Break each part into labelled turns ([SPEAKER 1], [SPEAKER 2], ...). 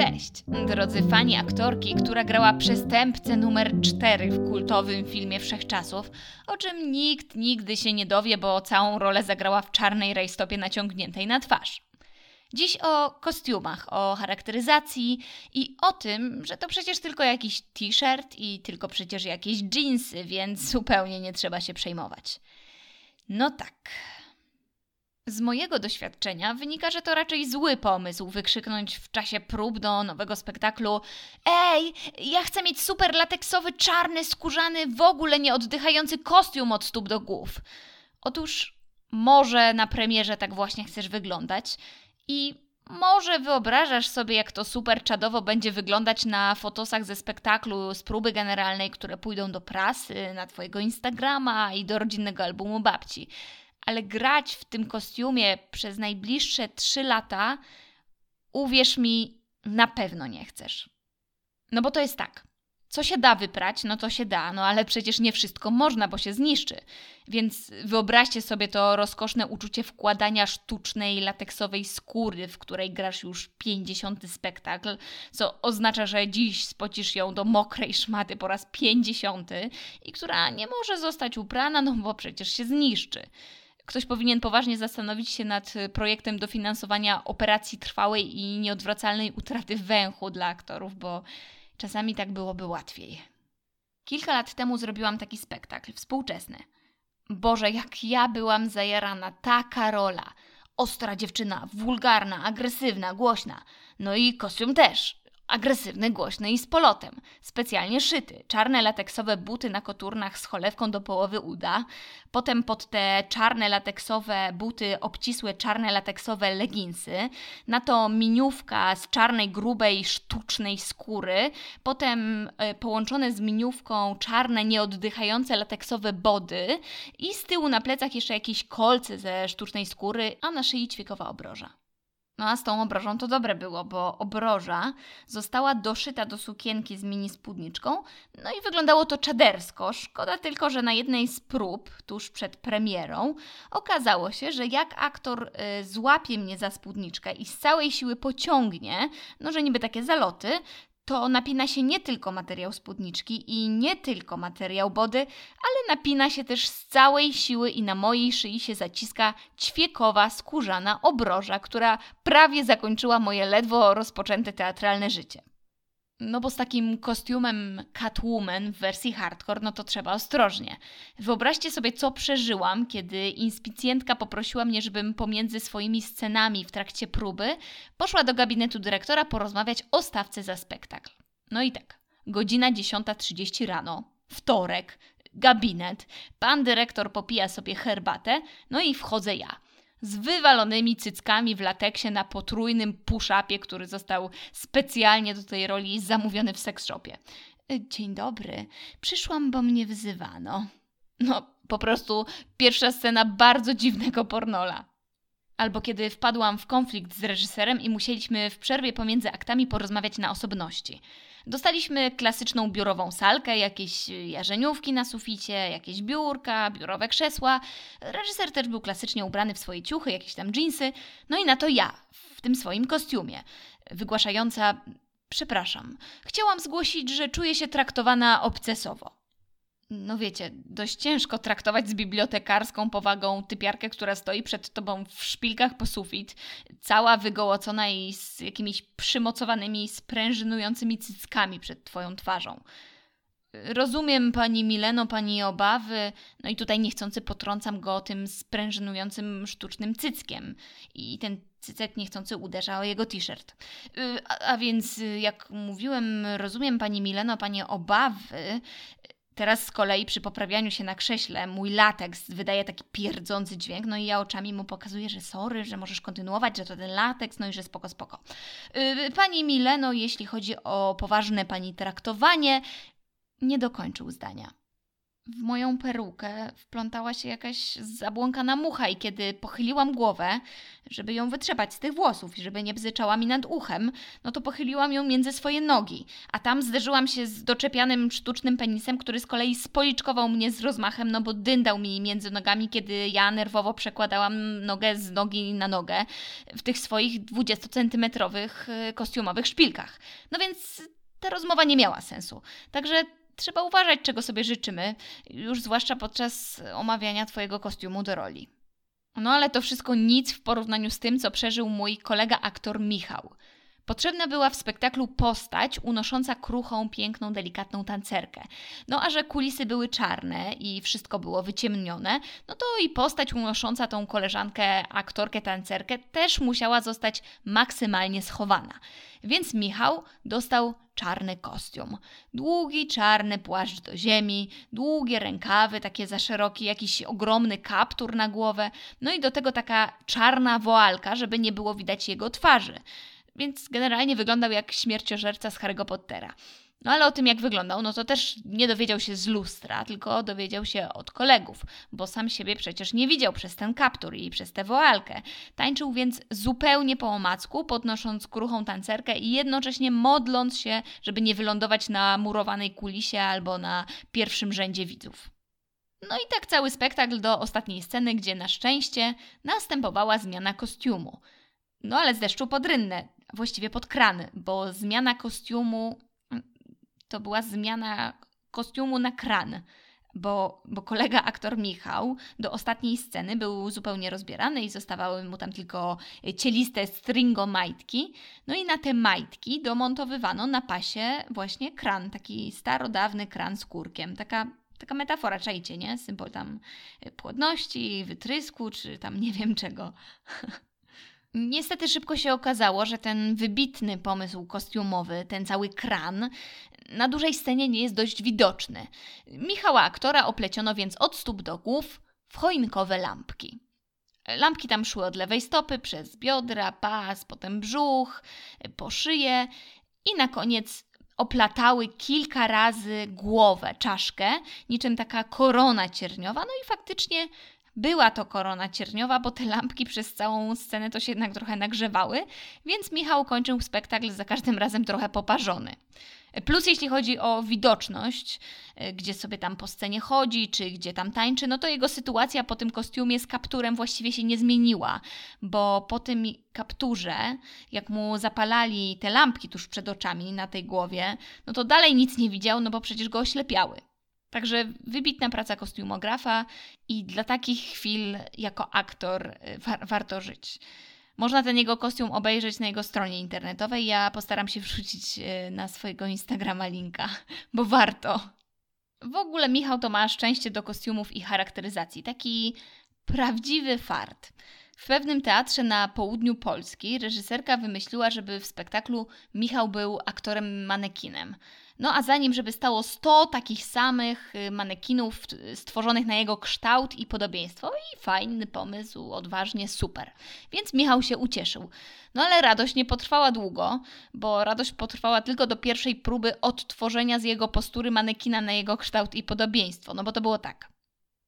[SPEAKER 1] Cześć, drodzy fani aktorki, która grała przestępcę numer 4 w kultowym filmie Wszechczasów, o czym nikt nigdy się nie dowie, bo całą rolę zagrała w czarnej rajstopie naciągniętej na twarz. Dziś o kostiumach, o charakteryzacji i o tym, że to przecież tylko jakiś t-shirt i tylko przecież jakieś jeansy, więc zupełnie nie trzeba się przejmować. No tak, z mojego doświadczenia wynika, że to raczej zły pomysł wykrzyknąć w czasie prób do nowego spektaklu: Ej, ja chcę mieć super lateksowy, czarny, skórzany, w ogóle nieoddychający kostium od stóp do głów. Otóż może na premierze tak właśnie chcesz wyglądać i może wyobrażasz sobie, jak to super czadowo będzie wyglądać na fotosach ze spektaklu z próby generalnej, które pójdą do prasy, na Twojego Instagrama i do rodzinnego albumu babci ale grać w tym kostiumie przez najbliższe trzy lata, uwierz mi, na pewno nie chcesz. No bo to jest tak. Co się da wyprać, no to się da, no ale przecież nie wszystko można, bo się zniszczy. Więc wyobraźcie sobie to rozkoszne uczucie wkładania sztucznej, lateksowej skóry, w której grasz już 50 spektakl, co oznacza, że dziś spocisz ją do mokrej szmaty po raz 50 i która nie może zostać uprana, no bo przecież się zniszczy ktoś powinien poważnie zastanowić się nad y, projektem dofinansowania operacji trwałej i nieodwracalnej utraty węchu dla aktorów, bo czasami tak byłoby łatwiej. Kilka lat temu zrobiłam taki spektakl współczesny. Boże, jak ja byłam zajarana, taka rola. Ostra dziewczyna, wulgarna, agresywna, głośna. No i kostium też agresywny, głośny i z polotem. Specjalnie szyty. Czarne lateksowe buty na koturnach z cholewką do połowy uda. Potem pod te czarne lateksowe buty obcisłe czarne lateksowe leginsy. Na to miniówka z czarnej, grubej, sztucznej skóry. Potem y, połączone z miniówką czarne, nieoddychające lateksowe body. I z tyłu na plecach jeszcze jakieś kolce ze sztucznej skóry, a na szyi ćwiekowa obroża. No a z tą obrożą to dobre było, bo obroża została doszyta do sukienki z mini spódniczką, no i wyglądało to czadersko. Szkoda tylko, że na jednej z prób, tuż przed premierą, okazało się, że jak aktor y, złapie mnie za spódniczkę i z całej siły pociągnie, no że niby takie zaloty, to napina się nie tylko materiał spódniczki i nie tylko materiał body, ale napina się też z całej siły i na mojej szyi się zaciska ćwiekowa, skórzana obroża, która prawie zakończyła moje ledwo rozpoczęte teatralne życie. No bo z takim kostiumem Catwoman w wersji hardcore, no to trzeba ostrożnie. Wyobraźcie sobie, co przeżyłam, kiedy inspicjentka poprosiła mnie, żebym pomiędzy swoimi scenami w trakcie próby poszła do gabinetu dyrektora porozmawiać o stawce za spektakl. No i tak, godzina 10.30 rano, wtorek, gabinet, pan dyrektor popija sobie herbatę, no i wchodzę ja – z wywalonymi cyckami w lateksie na potrójnym push-upie, który został specjalnie do tej roli zamówiony w sex shopie. E, dzień dobry, przyszłam, bo mnie wzywano. No, po prostu pierwsza scena bardzo dziwnego pornola. Albo kiedy wpadłam w konflikt z reżyserem i musieliśmy w przerwie pomiędzy aktami porozmawiać na osobności. Dostaliśmy klasyczną biurową salkę, jakieś jarzeniówki na suficie, jakieś biurka, biurowe krzesła. Reżyser też był klasycznie ubrany w swoje ciuchy, jakieś tam dżinsy. No i na to ja, w tym swoim kostiumie, wygłaszająca Przepraszam, chciałam zgłosić, że czuję się traktowana obcesowo no wiecie, dość ciężko traktować z bibliotekarską powagą typiarkę, która stoi przed tobą w szpilkach po sufit, cała wygołocona i z jakimiś przymocowanymi, sprężynującymi cyckami przed twoją twarzą. Rozumiem pani Mileno, pani obawy, no i tutaj niechcący potrącam go tym sprężynującym sztucznym cyckiem. I ten cycek niechcący uderza o jego t-shirt. Y, a, a, więc, jak mówiłem, rozumiem pani Mileno, pani obawy, Teraz z kolei przy poprawianiu się na krześle mój lateks wydaje taki pierdzący dźwięk, no i ja oczami mu pokazuję, że sorry, że możesz kontynuować, że to ten lateks, no i że spoko, spoko. Yy, pani Mileno, jeśli chodzi o poważne pani traktowanie, nie dokończył zdania. W moją perukę wplątała się jakaś zabłąkana mucha i kiedy pochyliłam głowę, żeby ją wytrzepać z tych włosów i żeby nie bzyczała mi nad uchem, no to pochyliłam ją między swoje nogi, a tam zderzyłam się z doczepianym sztucznym penisem, który z kolei spoliczkował mnie z rozmachem, no bo dyndał mi między nogami, kiedy ja nerwowo przekładałam nogę z nogi na nogę w tych swoich 20-centymetrowych y, kostiumowych szpilkach. No więc ta rozmowa nie miała sensu. Także trzeba uważać, czego sobie życzymy, już zwłaszcza podczas omawiania Twojego kostiumu do roli. No ale to wszystko nic w porównaniu z tym, co przeżył mój kolega aktor Michał. Potrzebna była w spektaklu postać unosząca kruchą, piękną, delikatną tancerkę. No a że kulisy były czarne i wszystko było wyciemnione, no to i postać unosząca tą koleżankę, aktorkę, tancerkę też musiała zostać maksymalnie schowana. Więc Michał dostał czarny kostium. Długi czarny płaszcz do ziemi, długie rękawy, takie za szeroki, jakiś ogromny kaptur na głowę, no i do tego taka czarna woalka, żeby nie było widać jego twarzy więc generalnie wyglądał jak śmierciożerca z Harry'ego Pottera. No ale o tym, jak wyglądał, no to też nie dowiedział się z lustra, tylko dowiedział się od kolegów, bo sam siebie przecież nie widział przez ten kaptur i przez tę woalkę. Tańczył więc zupełnie po omacku, podnosząc kruchą tancerkę i jednocześnie modląc się, żeby nie wylądować na murowanej kulisie albo na pierwszym rzędzie widzów. No i tak cały spektakl do ostatniej sceny, gdzie na szczęście następowała zmiana kostiumu. No ale z deszczu pod rynnę, właściwie pod krany, bo zmiana kostiumu to była zmiana kostiumu na kran. Bo, bo kolega aktor Michał do ostatniej sceny był zupełnie rozbierany i zostawały mu tam tylko cieliste stringo majtki. No i na te majtki domontowywano na pasie właśnie kran, taki starodawny kran z kurkiem. Taka taka metafora, czajcie, nie? Symbol tam płodności, wytrysku, czy tam nie wiem czego. Niestety szybko się okazało, że ten wybitny pomysł kostiumowy, ten cały kran, na dużej scenie nie jest dość widoczny. Michała aktora opleciono więc od stóp do głów w choinkowe lampki. Lampki tam szły od lewej stopy, przez biodra, pas, potem brzuch, po szyję i na koniec oplatały kilka razy głowę, czaszkę, niczym taka korona cierniowa. No i faktycznie była to korona cierniowa, bo te lampki przez całą scenę to się jednak trochę nagrzewały, więc Michał kończył spektakl za każdym razem trochę poparzony. Plus jeśli chodzi o widoczność, e, gdzie sobie tam po scenie chodzi, czy gdzie tam tańczy, no to jego sytuacja po tym kostiumie z kapturem właściwie się nie zmieniła, bo po tym kapturze, jak mu zapalali te lampki tuż przed oczami na tej głowie, no to dalej nic nie widział, no bo przecież go oślepiały. Także wybitna praca kostiumografa i dla takich chwil jako aktor y, war warto żyć. Można ten jego kostium obejrzeć na jego stronie internetowej. Ja postaram się wrzucić y, na swojego Instagrama linka, bo warto. W ogóle Michał to ma szczęście do kostiumów i charakteryzacji. Taki prawdziwy fart. W pewnym teatrze na południu Polski reżyserka wymyśliła, żeby w spektaklu Michał był aktorem manekinem. No a za nim, żeby stało 100 takich samych y, manekinów stworzonych na jego kształt i podobieństwo. I fajny pomysł, odważnie, super. Więc Michał się ucieszył. No ale radość nie potrwała długo, bo radość potrwała tylko do pierwszej próby odtworzenia z jego postury manekina na jego kształt i podobieństwo. No bo to było tak.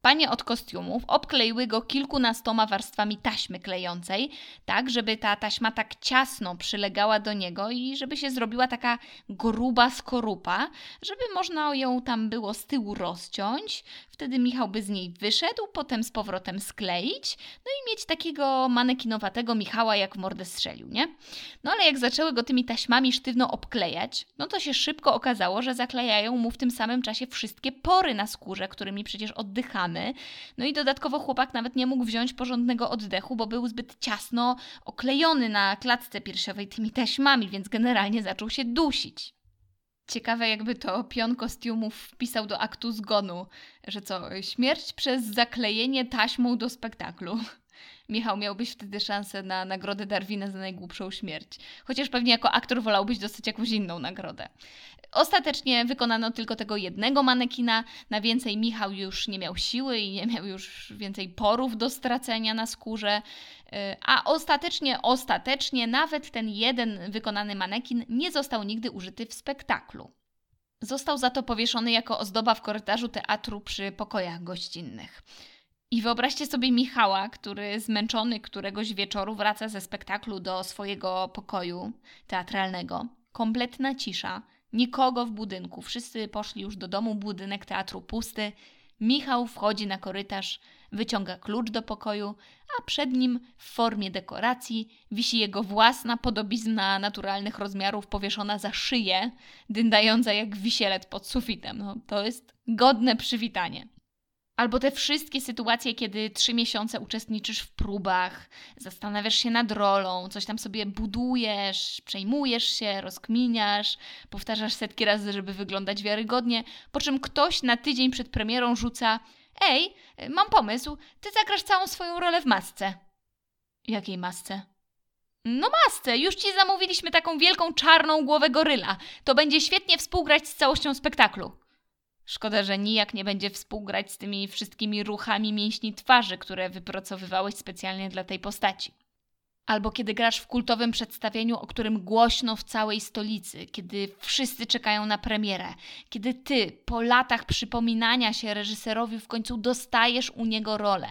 [SPEAKER 1] Panie od kostiumów obkleiły go kilkunastoma warstwami taśmy klejącej, tak żeby ta taśma tak ciasno przylegała do niego i żeby się zrobiła taka gruba skorupa, żeby można ją tam było z tyłu rozciąć. Wtedy Michał by z niej wyszedł, potem z powrotem skleić, no i mieć takiego manekinowatego Michała, jak w mordę strzelił, nie? No ale jak zaczęły go tymi taśmami sztywno obklejać, no to się szybko okazało, że zaklejają mu w tym samym czasie wszystkie pory na skórze, którymi przecież oddychamy no i dodatkowo chłopak nawet nie mógł wziąć porządnego oddechu, bo był zbyt ciasno oklejony na klatce piersiowej tymi taśmami, więc generalnie zaczął się dusić. Ciekawe, jakby to pion kostiumów wpisał do aktu zgonu, że co, śmierć przez zaklejenie taśmą do spektaklu. Michał, miałbyś wtedy szansę na nagrodę Darwina za najgłupszą śmierć. Chociaż pewnie jako aktor wolałbyś dostać jakąś inną nagrodę. Ostatecznie wykonano tylko tego jednego manekina, na więcej Michał już nie miał siły i nie miał już więcej porów do stracenia na skórze, y, a ostatecznie, ostatecznie nawet ten jeden wykonany manekin nie został nigdy użyty w spektaklu. Został za to powieszony jako ozdoba w korytarzu teatru przy pokojach gościnnych. I wyobraźcie sobie Michała, który zmęczony któregoś wieczoru wraca ze spektaklu do swojego pokoju teatralnego. Kompletna cisza, nikogo w budynku, wszyscy poszli już do domu, budynek teatru pusty. Michał wchodzi na korytarz, wyciąga klucz do pokoju, a przed nim w formie dekoracji wisi jego własna podobizna naturalnych rozmiarów powieszona za szyję, dyndająca jak wisielec pod sufitem. No, to jest godne przywitanie. Albo te wszystkie sytuacje, kiedy trzy miesiące uczestniczysz w próbach, zastanawiasz się nad rolą, coś tam sobie budujesz, przejmujesz się, rozkminiasz, powtarzasz setki razy, żeby wyglądać wiarygodnie, po czym ktoś na tydzień przed premierą rzuca: Ej, mam pomysł, ty zagrasz całą swoją rolę w masce. Jakiej masce? No masce, już ci zamówiliśmy taką wielką czarną głowę goryla. To będzie świetnie współgrać z całością spektaklu. Szkoda, że nijak nie będzie współgrać z tymi wszystkimi ruchami mięśni twarzy, które wypracowywałeś specjalnie dla tej postaci. Albo kiedy grasz w kultowym przedstawieniu, o którym głośno w całej stolicy, kiedy wszyscy czekają na premierę, kiedy ty po latach przypominania się reżyserowi w końcu dostajesz u niego rolę.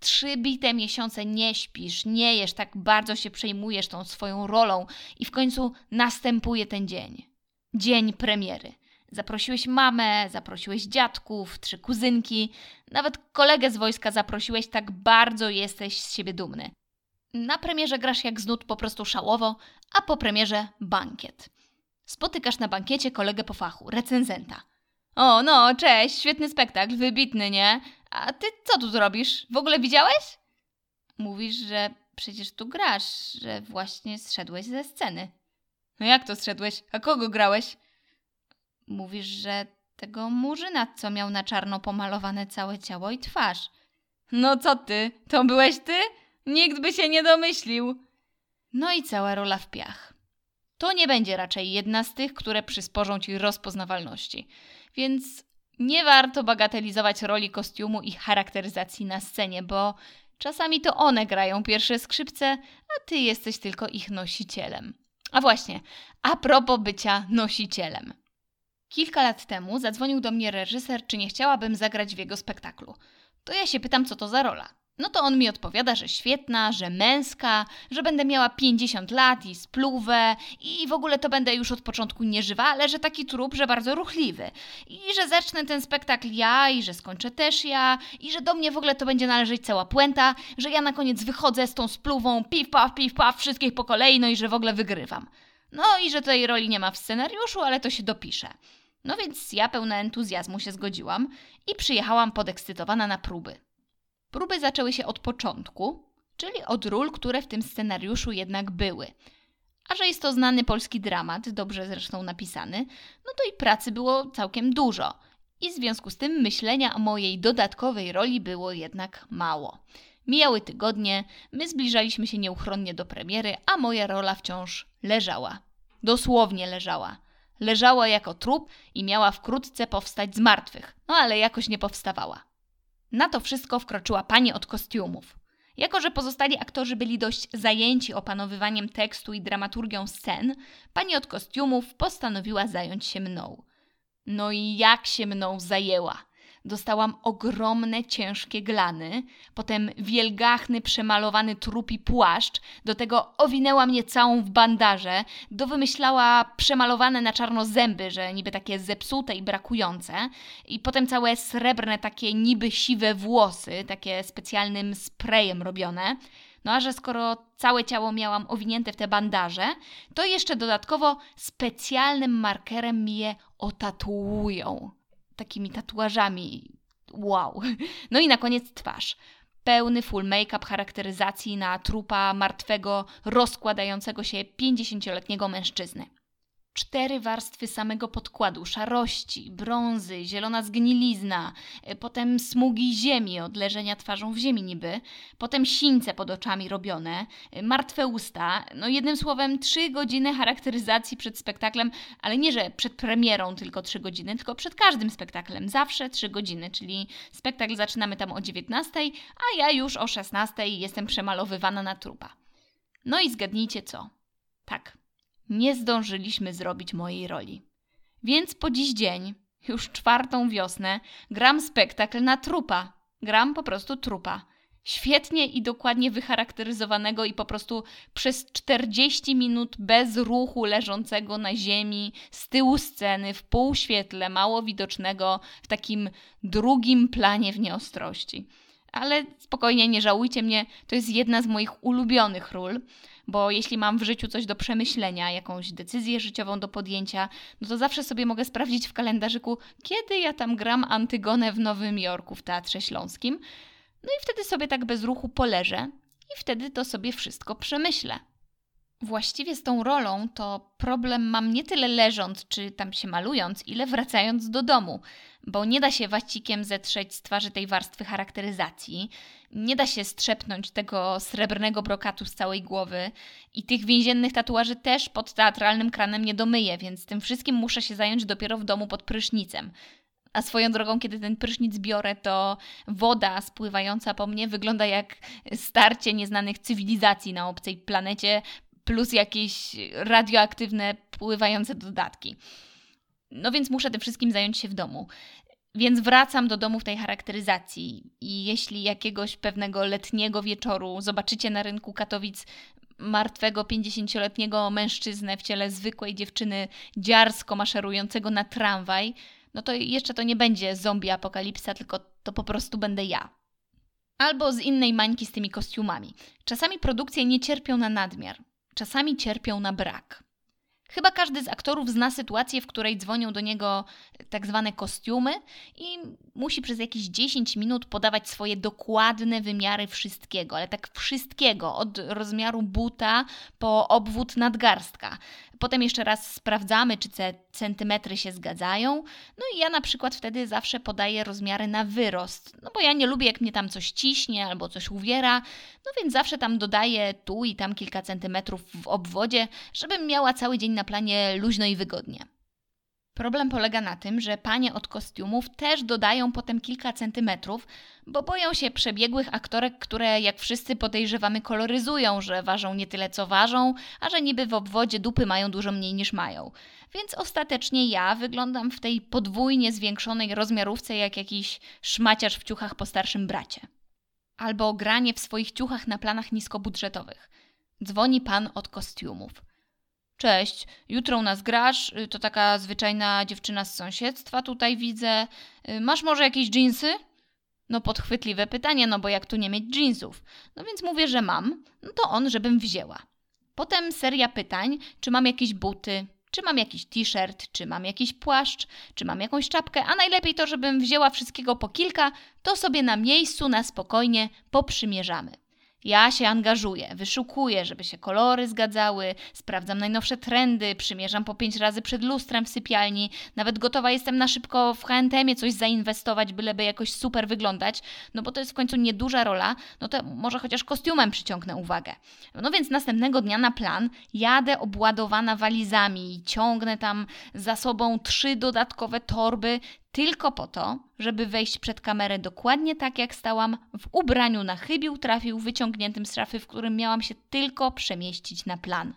[SPEAKER 1] Trzy bite miesiące nie śpisz, nie jesz, tak bardzo się przejmujesz tą swoją rolą i w końcu następuje ten dzień. Dzień premiery. Zaprosiłeś mamę, zaprosiłeś dziadków, trzy kuzynki, nawet kolegę z wojska zaprosiłeś, tak bardzo jesteś z siebie dumny. Na premierze grasz jak znud po prostu szałowo, a po premierze bankiet. Spotykasz na bankiecie kolegę po fachu, recenzenta. O, no, cześć, świetny spektakl, wybitny, nie? A ty co tu zrobisz? W ogóle widziałeś? Mówisz, że przecież tu grasz, że właśnie zszedłeś ze sceny. No jak to zszedłeś? A kogo grałeś? Mówisz, że tego murzyna, co miał na czarno pomalowane całe ciało i twarz. No co ty? To byłeś ty? Nikt by się nie domyślił. No i cała rola w piach. To nie będzie raczej jedna z tych, które przysporzą ci rozpoznawalności. Więc nie warto bagatelizować roli kostiumu i charakteryzacji na scenie, bo czasami to one grają pierwsze skrzypce, a ty jesteś tylko ich nosicielem. A właśnie, a propos bycia nosicielem. Kilka lat temu zadzwonił do mnie reżyser, czy nie chciałabym zagrać w jego spektaklu. To ja się pytam, co to za rola. No to on mi odpowiada, że świetna, że męska, że będę miała 50 lat i spluwę i w ogóle to będę już od początku nieżywa, ale że taki trup, że bardzo ruchliwy. I że zacznę ten spektakl ja i że skończę też ja i że do mnie w ogóle to będzie należeć cała puenta, że ja na koniec wychodzę z tą spluwą, piw paf, piw paf, wszystkich po kolei, no i że w ogóle wygrywam. No i że tej roli nie ma w scenariuszu, ale to się dopisze. No więc ja pełna entuzjazmu się zgodziłam i przyjechałam podekscytowana na próby. Próby zaczęły się od początku, czyli od ról, które w tym scenariuszu jednak były. A że jest to znany polski dramat, dobrze zresztą napisany, no to i pracy było całkiem dużo. I w związku z tym myślenia o mojej dodatkowej roli było jednak mało. Mijały tygodnie, my zbliżaliśmy się nieuchronnie do premiery, a moja rola wciąż leżała. Dosłownie leżała leżała jako trup i miała wkrótce powstać z martwych, no ale jakoś nie powstawała. Na to wszystko wkroczyła pani od kostiumów. Jako, że pozostali aktorzy byli dość zajęci opanowywaniem tekstu i dramaturgią scen, pani od kostiumów postanowiła zająć się mną. No i jak się mną zajęła? Dostałam ogromne, ciężkie glany, potem wielgachny, przemalowany trupi płaszcz, do tego owinęła mnie całą w bandaże, dowymyślała przemalowane na czarno zęby, że niby takie zepsute i brakujące, i potem całe srebrne, takie niby siwe włosy, takie specjalnym sprayem robione. No a że skoro całe ciało miałam owinięte w te bandaże, to jeszcze dodatkowo specjalnym markerem mi je otatuują takimi tatuażami. Wow. No i na koniec twarz. Pełny full make-up charakteryzacji na trupa martwego, rozkładającego się 50-letniego mężczyzny. Cztery warstwy samego podkładu, szarości, brązy, zielona zgnilizna, e, potem smugi ziemi od leżenia twarzą w ziemi niby, potem sińce pod oczami robione, e, martwe usta, no jednym słowem trzy godziny charakteryzacji przed spektaklem, ale nie, że przed premierą tylko trzy godziny, tylko przed każdym spektaklem, zawsze trzy godziny, czyli spektakl zaczynamy tam o 19, a ja już o 16 jestem przemalowywana na trupa. No i zgadnijcie co? Tak, nie zdążyliśmy zrobić mojej roli. Więc po dziś dzień, już czwartą wiosnę, gram spektakl na trupa. Gram po prostu trupa. Świetnie i dokładnie wycharakteryzowanego i po prostu przez 40 minut bez ruchu leżącego na ziemi, z tyłu sceny, w półświetle, mało widocznego, w takim drugim planie w nieostrości. Ale spokojnie, nie żałujcie mnie, to jest jedna z moich ulubionych ról bo jeśli mam w życiu coś do przemyślenia, jakąś decyzję życiową do podjęcia, no to zawsze sobie mogę sprawdzić w kalendarzyku, kiedy ja tam gram Antygonę w Nowym Jorku w Teatrze Śląskim. No i wtedy sobie tak bez ruchu poleżę i wtedy to sobie wszystko przemyślę. Właściwie z tą rolą to problem mam nie tyle leżąc czy tam się malując, ile wracając do domu, bo nie da się wacikiem zetrzeć z twarzy tej warstwy charakteryzacji, nie da się strzepnąć tego srebrnego brokatu z całej głowy i tych więziennych tatuaży też pod teatralnym kranem nie domyję, więc tym wszystkim muszę się zająć dopiero w domu pod prysznicem. A swoją drogą, kiedy ten prysznic biorę, to woda spływająca po mnie wygląda jak starcie nieznanych cywilizacji na obcej planecie, plus jakieś radioaktywne pływające dodatki. No więc muszę tym wszystkim zająć się w domu. Więc wracam do domu w tej charakteryzacji i jeśli jakiegoś pewnego letniego wieczoru zobaczycie na rynku Katowic martwego 50-letniego mężczyznę w ciele zwykłej dziewczyny dziarsko maszerującego na tramwaj, no to jeszcze to nie będzie zombie apokalipsa, tylko to po prostu będę ja. Albo z innej mańki z tymi kostiumami. Czasami produkcje nie cierpią na nadmiar, czasami cierpią na brak. Chyba każdy z aktorów zna sytuację, w której dzwonią do niego tak zwane kostiumy i musi przez jakieś 10 minut podawać swoje dokładne wymiary wszystkiego, ale tak wszystkiego, od rozmiaru buta po obwód nadgarstka. Potem jeszcze raz sprawdzamy, czy te centymetry się zgadzają. No i ja na przykład wtedy zawsze podaję rozmiary na wyrost, no bo ja nie lubię, jak mnie tam coś ciśnie albo coś uwiera, no więc zawsze tam dodaję tu i tam kilka centymetrów w obwodzie, żebym miała cały dzień na planie luźno i wygodnie. Problem polega na tym, że panie od kostiumów też dodają potem kilka centymetrów, bo boją się przebiegłych aktorek, które jak wszyscy podejrzewamy koloryzują, że ważą nie tyle co ważą, a że niby w obwodzie dupy mają dużo mniej niż mają. Więc ostatecznie ja wyglądam w tej podwójnie zwiększonej rozmiarówce jak jakiś szmaciarz w ciuchach po starszym bracie. Albo granie w swoich ciuchach na planach niskobudżetowych. Dzwoni pan od kostiumów. Cześć, jutro u nas grasz, y, to taka zwyczajna dziewczyna z sąsiedztwa tutaj widzę. Y, masz może jakieś dżinsy? No podchwytliwe pytanie, no bo jak tu nie mieć dżinsów? No więc mówię, że mam, no to on, żebym wzięła. Potem seria pytań, czy mam jakieś buty, czy mam jakiś t-shirt, czy mam jakiś płaszcz, czy mam jakąś czapkę, a najlepiej to, żebym wzięła wszystkiego po kilka, to sobie na miejscu, na spokojnie poprzymierzamy. Ja się angażuję, wyszukuję, żeby się kolory zgadzały, sprawdzam najnowsze trendy, przymierzam po pięć razy przed lustrem w sypialni, nawet gotowa jestem na szybko w HM coś zainwestować, byleby jakoś super wyglądać, no bo to jest w końcu nieduża rola, no to może chociaż kostiumem przyciągnę uwagę. No więc następnego dnia na plan jadę obładowana walizami i ciągnę tam za sobą trzy dodatkowe torby, tylko po to, żeby wejść przed kamerę dokładnie tak, jak stałam, w ubraniu na chybił trafił wyciągniętym z szafy, w którym miałam się tylko przemieścić na plan.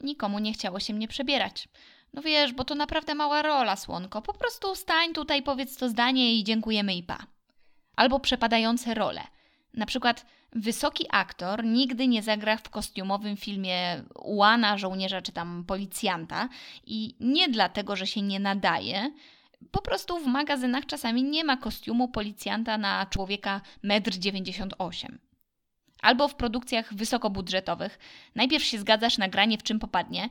[SPEAKER 1] Nikomu nie chciało się mnie przebierać. No wiesz, bo to naprawdę mała rola, słonko. Po prostu stań tutaj, powiedz to zdanie i dziękujemy i pa. Albo przepadające role. Na przykład wysoki aktor nigdy nie zagra w kostiumowym filmie ułana, żołnierza czy tam policjanta i nie dlatego, że się nie nadaje, po prostu w magazynach czasami nie ma kostiumu policjanta na człowieka 1,98 m albo w produkcjach wysokobudżetowych. Najpierw się zgadzasz na granie w czym popadnie,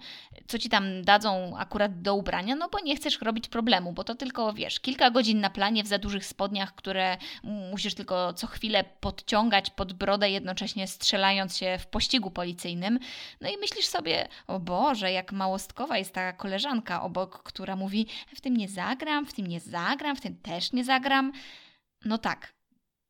[SPEAKER 1] co ci tam dadzą akurat do ubrania, no bo nie chcesz robić problemu, bo to tylko wiesz, kilka godzin na planie w za dużych spodniach, które musisz tylko co chwilę podciągać pod brodę, jednocześnie strzelając się w pościgu policyjnym. No i myślisz sobie, o Boże, jak małostkowa jest ta koleżanka obok, która mówi: W tym nie zagram, w tym nie zagram, w tym też nie zagram. No tak,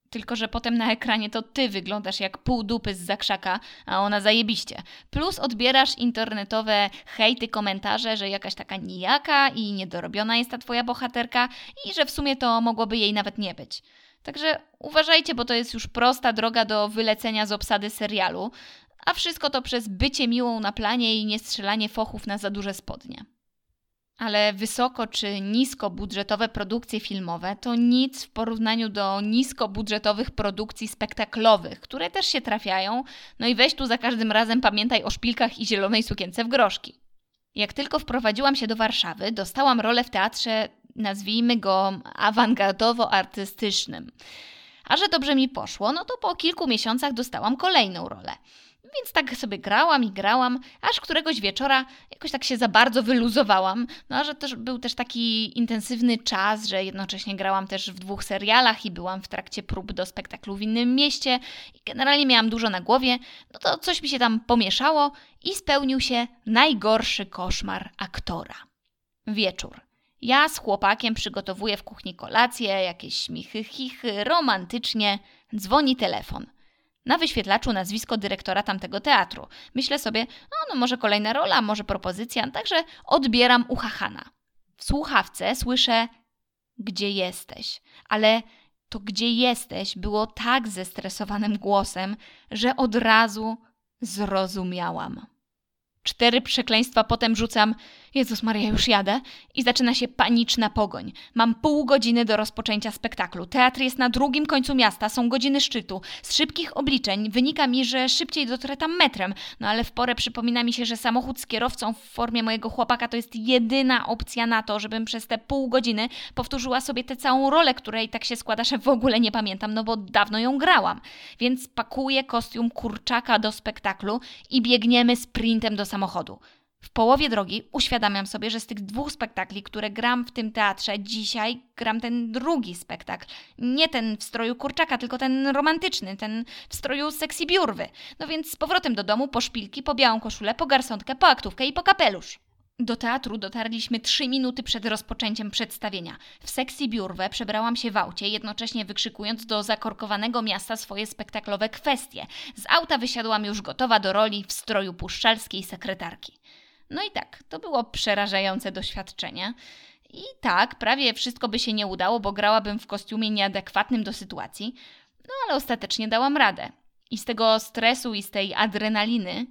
[SPEAKER 1] tylko, że potem na ekranie to ty wyglądasz jak pół dupy z zakrzaka, a ona zajebiście. Plus odbierasz internetowe hejty, komentarze, że jakaś taka nijaka i niedorobiona jest ta twoja bohaterka i że w sumie to mogłoby jej nawet nie być. Także uważajcie, bo to jest już prosta droga do wylecenia z obsady serialu, a wszystko to przez bycie miłą na planie i nie strzelanie fochów na za duże spodnie. Ale wysoko czy nisko budżetowe produkcje filmowe to nic w porównaniu do niskobudżetowych produkcji spektaklowych, które też się trafiają. No i weź tu za każdym razem pamiętaj o szpilkach i zielonej sukience w groszki. Jak tylko wprowadziłam się do Warszawy, dostałam rolę w teatrze, nazwijmy go awangardowo-artystycznym. A że dobrze mi poszło, no to po kilku miesiącach dostałam kolejną rolę. Więc tak sobie grałam i grałam, aż któregoś wieczora jakoś tak się za bardzo wyluzowałam. No że też był też taki intensywny czas, że jednocześnie grałam też w dwóch serialach i byłam w trakcie prób do spektaklu w innym mieście i generalnie miałam dużo na głowie, no to coś mi się tam pomieszało i spełnił się najgorszy koszmar aktora. Wieczór. Ja z chłopakiem przygotowuję w kuchni kolację, jakieś śmichy, chichy, romantycznie. Dzwoni telefon. Na wyświetlaczu nazwisko dyrektora tamtego teatru. Myślę sobie, no, no może kolejna rola, może propozycja, także odbieram uchachana. W słuchawce słyszę, gdzie jesteś, ale to gdzie jesteś było tak zestresowanym głosem, że od razu zrozumiałam. Cztery przekleństwa potem rzucam, Jezus Maria, już jadę i zaczyna się paniczna pogoń. Mam pół godziny do rozpoczęcia spektaklu. Teatr jest na drugim końcu miasta, są godziny szczytu. Z szybkich obliczeń wynika mi, że szybciej dotrę tam metrem, no ale w porę przypomina mi się, że samochód z kierowcą w formie mojego chłopaka to jest jedyna opcja na to, żebym przez te pół godziny powtórzyła sobie tę całą rolę, której tak się składa, że w ogóle nie pamiętam, no bo dawno ją grałam. Więc pakuję kostium kurczaka do spektaklu i biegniemy sprintem do samochodu. W połowie drogi uświadamiam sobie, że z tych dwóch spektakli, które gram w tym teatrze, dzisiaj gram ten drugi spektakl. Nie ten w stroju kurczaka, tylko ten romantyczny, ten w stroju sexy biurwy. No więc z powrotem do domu, po szpilki, po białą koszulę, po garsonkę, po aktówkę i po kapelusz. Do teatru dotarliśmy trzy minuty przed rozpoczęciem przedstawienia. W sekcji biurwę przebrałam się w aucie, jednocześnie wykrzykując do zakorkowanego miasta swoje spektaklowe kwestie. Z auta wysiadłam już gotowa do roli w stroju puszczalskiej sekretarki. No i tak, to było przerażające doświadczenie. I tak, prawie wszystko by się nie udało, bo grałabym w kostiumie nieadekwatnym do sytuacji, no ale ostatecznie dałam radę. I z tego stresu i z tej adrenaliny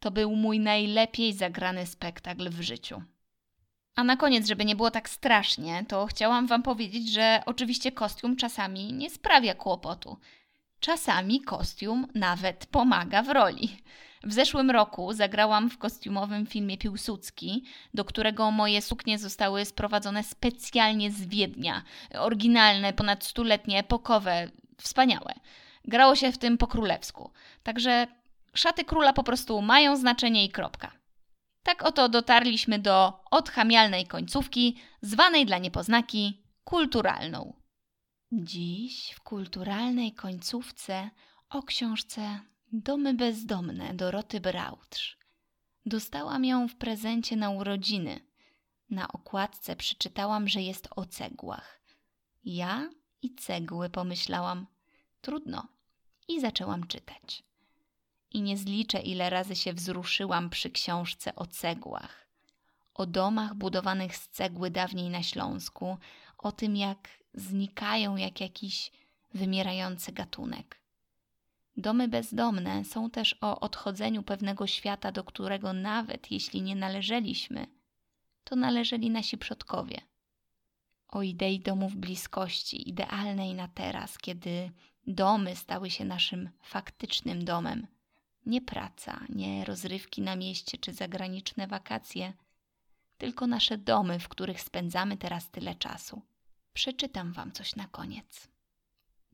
[SPEAKER 1] to był mój najlepiej zagrany spektakl w życiu. A na koniec, żeby nie było tak strasznie, to chciałam Wam powiedzieć, że oczywiście kostium czasami nie sprawia kłopotu. Czasami kostium nawet pomaga w roli. W zeszłym roku zagrałam w kostiumowym filmie Piłsudski, do którego moje suknie zostały sprowadzone specjalnie z Wiednia. Oryginalne, ponad stuletnie, epokowe, wspaniałe. Grało się w tym po królewsku. Także szaty króla po prostu mają znaczenie i kropka. Tak oto dotarliśmy do odchamialnej końcówki, zwanej dla niepoznaki kulturalną. Dziś w kulturalnej końcówce o książce Domy bezdomne Doroty Brautrz. Dostałam ją w prezencie na urodziny. Na okładce przeczytałam, że jest o cegłach. Ja i cegły pomyślałam. Trudno. I zaczęłam czytać. I nie zliczę, ile razy się wzruszyłam przy książce o cegłach. O domach budowanych z cegły dawniej na Śląsku, o tym, jak znikają jak jakiś wymierający gatunek. Domy bezdomne są też o odchodzeniu pewnego świata, do którego nawet jeśli nie należeliśmy, to należeli nasi przodkowie. O idei domów bliskości, idealnej na teraz, kiedy domy stały się naszym faktycznym domem. Nie praca, nie rozrywki na mieście czy zagraniczne wakacje, tylko nasze domy, w których spędzamy teraz tyle czasu. Przeczytam Wam coś na koniec.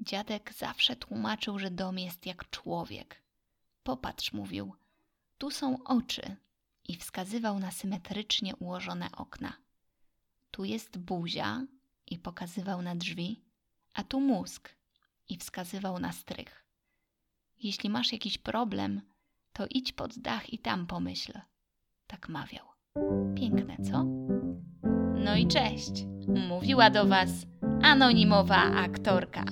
[SPEAKER 1] Dziadek zawsze tłumaczył, że dom jest jak człowiek. Popatrz, mówił, tu są oczy i wskazywał na symetrycznie ułożone okna. Tu jest buzia i pokazywał na drzwi, a tu mózg i wskazywał na strych. Jeśli masz jakiś problem, to idź pod dach i tam pomyśl. Tak mawiał. Piękne, co? No i cześć. Mówiła do Was anonimowa aktorka.